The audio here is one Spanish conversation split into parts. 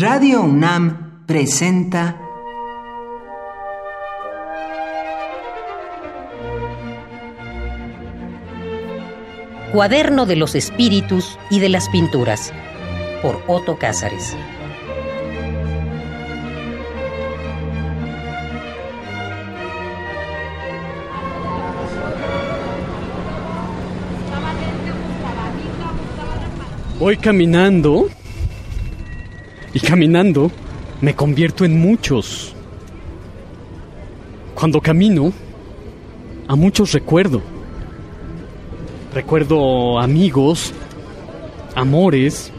Radio UNAM presenta Cuaderno de los Espíritus y de las Pinturas por Otto Cázares. Voy caminando y caminando me convierto en muchos. Cuando camino, a muchos recuerdo. Recuerdo amigos, amores,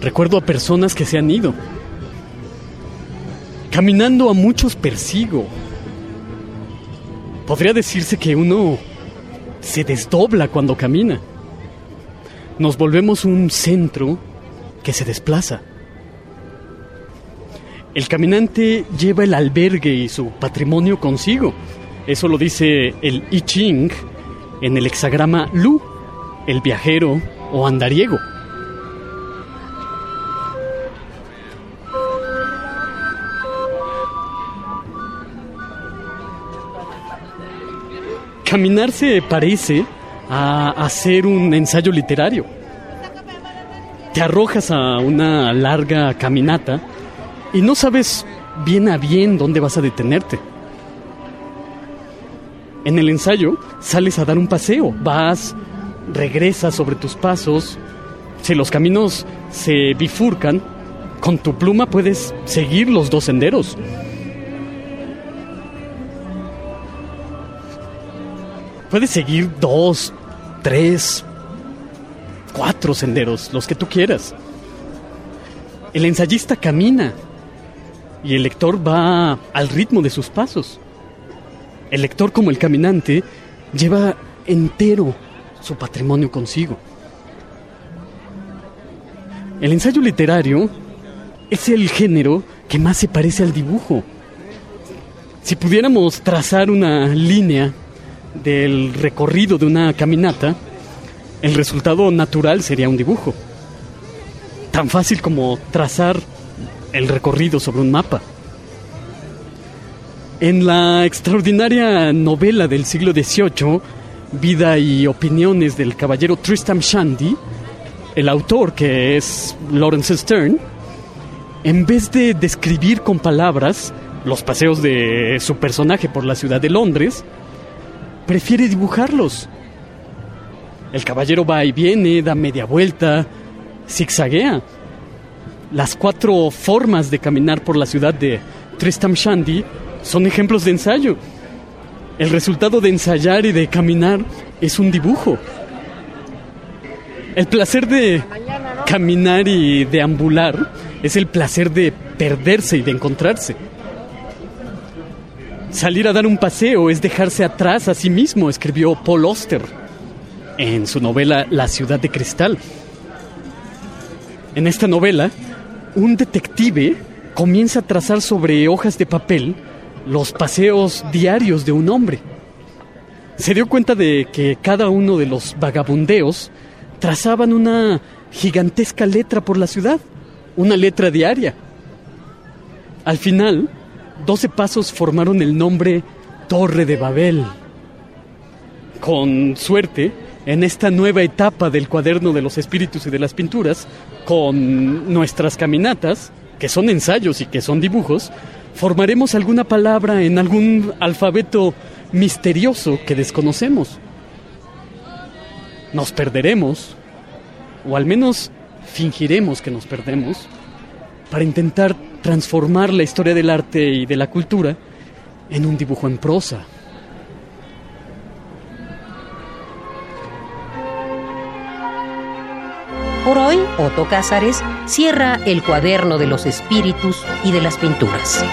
recuerdo a personas que se han ido. Caminando a muchos persigo. Podría decirse que uno se desdobla cuando camina. Nos volvemos un centro que se desplaza. El caminante lleva el albergue y su patrimonio consigo. Eso lo dice el I Ching en el hexagrama Lu, el viajero o andariego. Caminar se parece a hacer un ensayo literario. Te arrojas a una larga caminata y no sabes bien a bien dónde vas a detenerte. En el ensayo sales a dar un paseo, vas, regresas sobre tus pasos, si los caminos se bifurcan, con tu pluma puedes seguir los dos senderos. Puedes seguir dos, tres, cuatro senderos, los que tú quieras. El ensayista camina y el lector va al ritmo de sus pasos. El lector, como el caminante, lleva entero su patrimonio consigo. El ensayo literario es el género que más se parece al dibujo. Si pudiéramos trazar una línea del recorrido de una caminata, el resultado natural sería un dibujo. Tan fácil como trazar el recorrido sobre un mapa. En la extraordinaria novela del siglo XVIII, Vida y opiniones del caballero Tristram Shandy, el autor, que es Lawrence Stern, en vez de describir con palabras los paseos de su personaje por la ciudad de Londres, prefiere dibujarlos. El caballero va y viene, da media vuelta, zigzaguea. Las cuatro formas de caminar por la ciudad de Tristram Shandy son ejemplos de ensayo. El resultado de ensayar y de caminar es un dibujo. El placer de caminar y deambular es el placer de perderse y de encontrarse. Salir a dar un paseo es dejarse atrás a sí mismo, escribió Paul Auster en su novela La ciudad de cristal. En esta novela, un detective comienza a trazar sobre hojas de papel los paseos diarios de un hombre. Se dio cuenta de que cada uno de los vagabundeos trazaban una gigantesca letra por la ciudad, una letra diaria. Al final, doce pasos formaron el nombre Torre de Babel. Con suerte, en esta nueva etapa del cuaderno de los espíritus y de las pinturas, con nuestras caminatas, que son ensayos y que son dibujos, formaremos alguna palabra en algún alfabeto misterioso que desconocemos. Nos perderemos, o al menos fingiremos que nos perdemos, para intentar transformar la historia del arte y de la cultura en un dibujo en prosa. Por hoy, Otto Cázares cierra el cuaderno de los espíritus y de las pinturas.